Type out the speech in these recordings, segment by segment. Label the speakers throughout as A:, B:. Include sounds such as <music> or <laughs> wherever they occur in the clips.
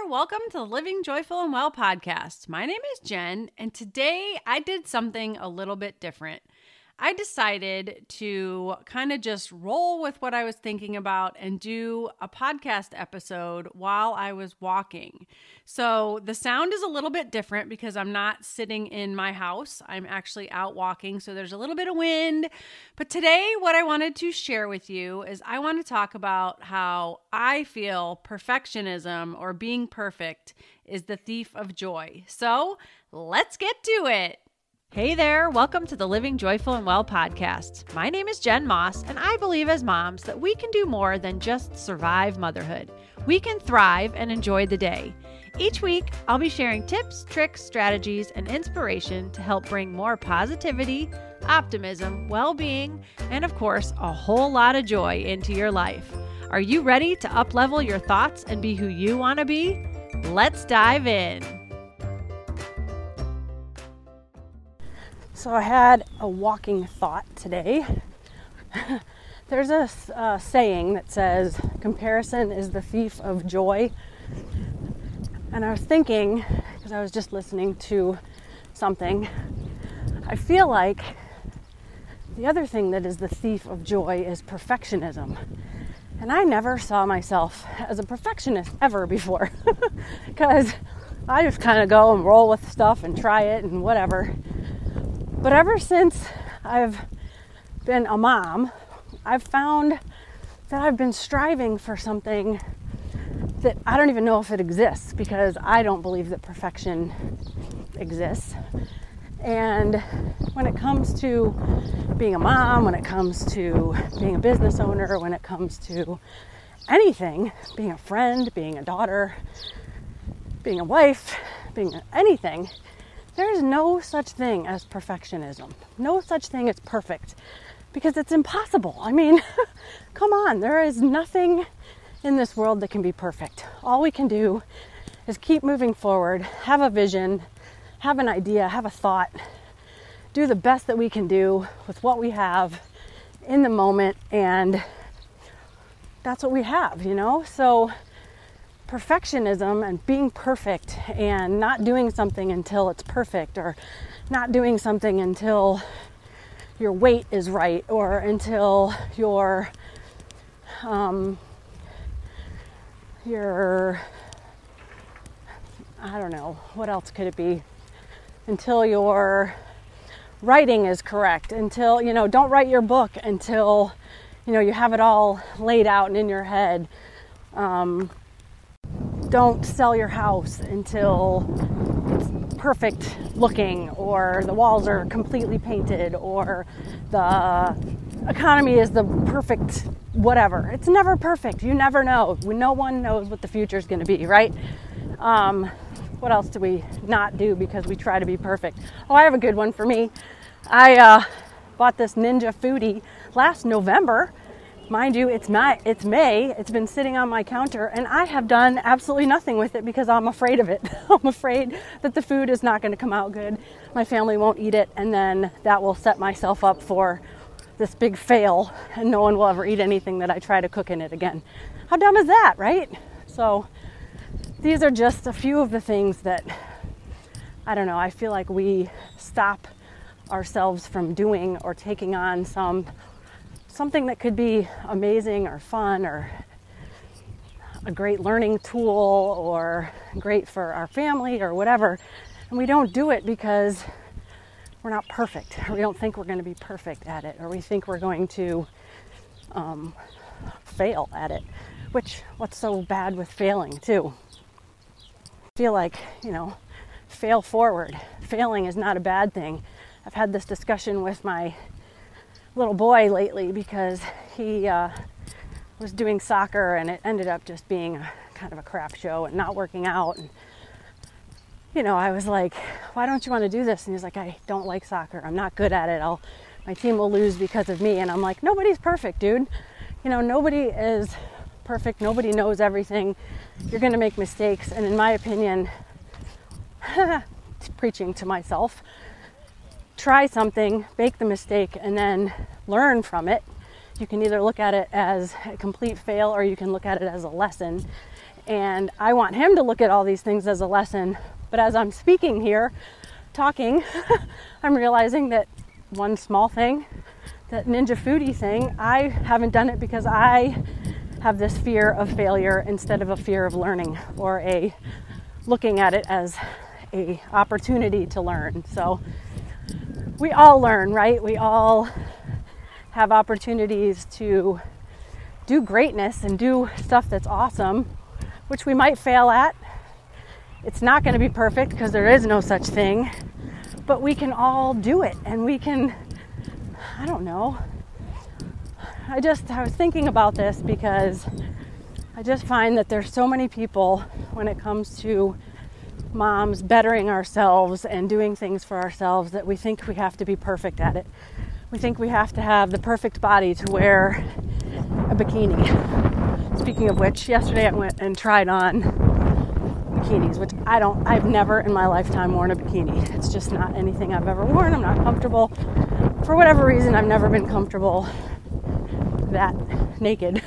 A: there. Welcome to the Living Joyful and Well podcast. My name is Jen, and today I did something a little bit different. I decided to kind of just roll with what I was thinking about and do a podcast episode while I was walking. So the sound is a little bit different because I'm not sitting in my house. I'm actually out walking. So there's a little bit of wind. But today, what I wanted to share with you is I want to talk about how I feel perfectionism or being perfect is the thief of joy. So let's get to it. Hey there, welcome to the Living Joyful and Well podcast. My name is Jen Moss, and I believe as moms that we can do more than just survive motherhood. We can thrive and enjoy the day. Each week, I'll be sharing tips, tricks, strategies, and inspiration to help bring more positivity, optimism, well being, and of course, a whole lot of joy into your life. Are you ready to uplevel your thoughts and be who you want to be? Let's dive in.
B: So I had a walking thought today. <laughs> There's a uh, saying that says, comparison is the thief of joy. And I was thinking, because I was just listening to something, I feel like the other thing that is the thief of joy is perfectionism. And I never saw myself as a perfectionist ever before. <laughs> Because I just kind of go and roll with stuff and try it and whatever. But ever since I've been a mom, I've found that I've been striving for something that I don't even know if it exists because I don't believe that perfection exists. And when it comes to being a mom, when it comes to being a business owner, when it comes to anything, being a friend, being a daughter, being a wife, being anything, there is no such thing as perfectionism. No such thing as perfect because it's impossible. I mean, <laughs> come on, there is nothing in this world that can be perfect. All we can do is keep moving forward, have a vision, have an idea, have a thought, do the best that we can do with what we have in the moment, and that's what we have, you know? So, perfectionism and being perfect and not doing something until it's perfect or not doing something until your weight is right or until your um, your I don't know what else could it be? Until your writing is correct until you know don't write your book until you know you have it all laid out and in your head. Um, don't sell your house until it's perfect looking or the walls are completely painted or the economy is the perfect whatever. It's never perfect. You never know. No one knows what the future is going to be, right? Um, what else do we not do because we try to be perfect? Oh, I have a good one for me. I uh, bought this Ninja Foodi last November Mind you, it's May, it's May. It's been sitting on my counter and I have done absolutely nothing with it because I'm afraid of it. <laughs> I'm afraid that the food is not going to come out good. My family won't eat it and then that will set myself up for this big fail and no one will ever eat anything that I try to cook in it again. How dumb is that, right? So these are just a few of the things that I don't know, I feel like we stop ourselves from doing or taking on some something that could be amazing or fun or a great learning tool or great for our family or whatever. And we don't do it because we're not perfect. <laughs> We don't think we're going to be perfect at it, or we think we're going to um, fail at it. Which, what's so bad with failing, too? I feel like, you know, fail forward. Failing is not a bad thing. I've had this discussion with my little boy lately because he uh, was doing soccer and it ended up just being a kind of a crap show and not working out. And, you know, I was like, why don't you want to do this? And he's like, I don't like soccer. I'm not good at it. I'll, my team will lose because of me. And I'm like, nobody's perfect, dude. You know, nobody is perfect. Nobody knows everything. You're going to make mistakes. And in my opinion, <laughs> preaching to myself, try something, make the mistake, and then learn from it. You can either look at it as a complete fail or you can look at it as a lesson And I want him to look at all these things as a lesson. But as I'm speaking here, talking, <laughs> I'm realizing that one small thing, that Ninja Foodi thing, I haven't done it because I have this fear of failure instead of a fear of learning or a looking at it as a opportunity to learn. So we all learn, right? We all have opportunities to do greatness and do stuff that's awesome, which we might fail at. It's not going to be perfect because there is no such thing, but we can all do it and we can, I don't know. I just, I was thinking about this because I just find that there's so many people when it comes to moms bettering ourselves and doing things for ourselves that we think we have to be perfect at it. We think we have to have the perfect body to wear a bikini. Speaking of which, yesterday I went and tried on bikinis, which I don't, I've never in my lifetime worn a bikini. It's just not anything I've ever worn. I'm not comfortable. For whatever reason, I've never been comfortable that naked.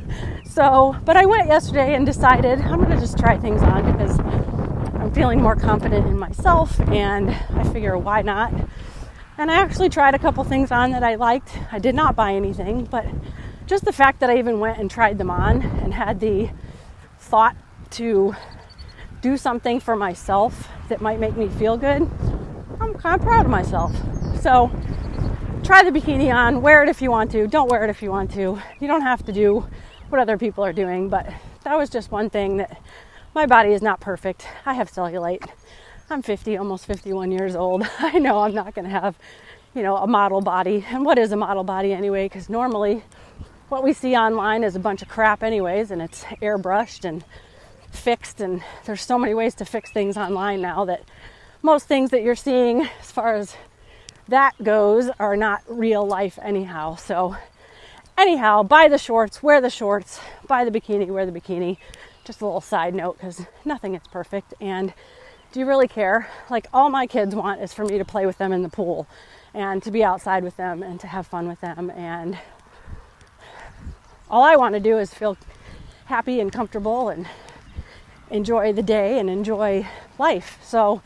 B: <laughs> so, but I went yesterday and decided I'm going to just try things on because feeling more confident in myself, and I figure why not? And I actually tried a couple things on that I liked. I did not buy anything, but just the fact that I even went and tried them on and had the thought to do something for myself that might make me feel good, I'm kind of proud of myself. So try the bikini on, wear it if you want to, don't wear it if you want to. You don't have to do what other people are doing, but that was just one thing that my body is not perfect. I have cellulite. I'm 50, almost 51 years old. <laughs> I know I'm not going to have, you know, a model body. And what is a model body anyway? Because normally what we see online is a bunch of crap, anyways, and it's airbrushed and fixed. And there's so many ways to fix things online now that most things that you're seeing, as far as that goes, are not real life, anyhow. So, anyhow, buy the shorts, wear the shorts, buy the bikini, wear the bikini just a little side note because nothing is perfect. And do you really care? Like, all my kids want is for me to play with them in the pool and to be outside with them and to have fun with them. And all I want to do is feel happy and comfortable and enjoy the day and enjoy life. So,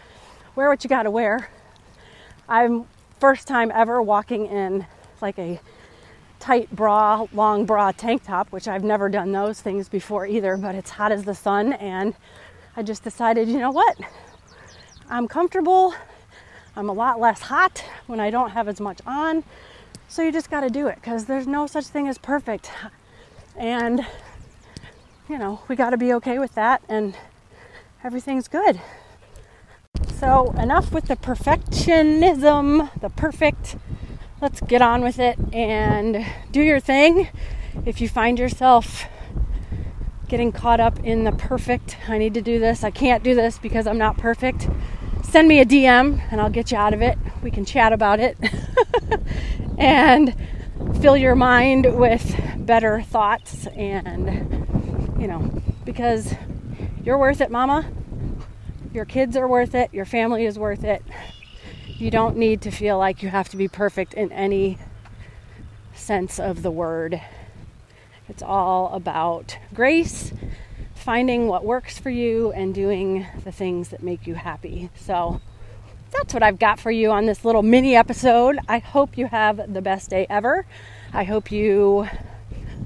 B: wear what you got to wear. I'm first time ever walking in like a tight bra, long bra tank top, which I've never done those things before either, but it's hot as the sun. And I just decided, you know what? I'm comfortable. I'm a lot less hot when I don't have as much on. So you just got to do it because there's no such thing as perfect. And, you know, we got to be okay with that and everything's good. So, enough with the perfectionism, the perfect let's get on with it and do your thing. If you find yourself getting caught up in the perfect, I need to do this, I can't do this because I'm not perfect, send me a DM and I'll get you out of it. We can chat about it <laughs> and fill your mind with better thoughts and, you know, because you're worth it, mama. Your kids are worth it. Your family is worth it. You don't need to feel like you have to be perfect in any sense of the word. It's all about grace, finding what works for you, and doing the things that make you happy. So that's what I've got for you on this little mini episode. I hope you have the best day ever. I hope you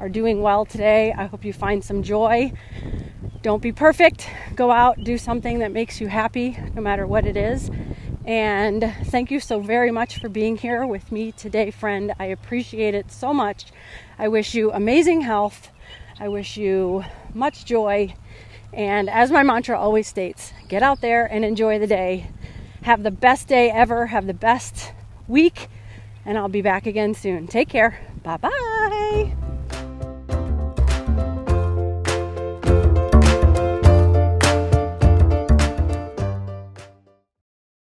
B: are doing well today. I hope you find some joy. Don't be perfect. Go out, do something that makes you happy, no matter what it is. And thank you so very much for being here with me today, friend. I appreciate it so much. I wish you amazing health. I wish you much joy. And as my mantra always states, get out there and enjoy the day. Have the best day ever. Have the best week. And I'll be back again soon. Take care. Bye bye.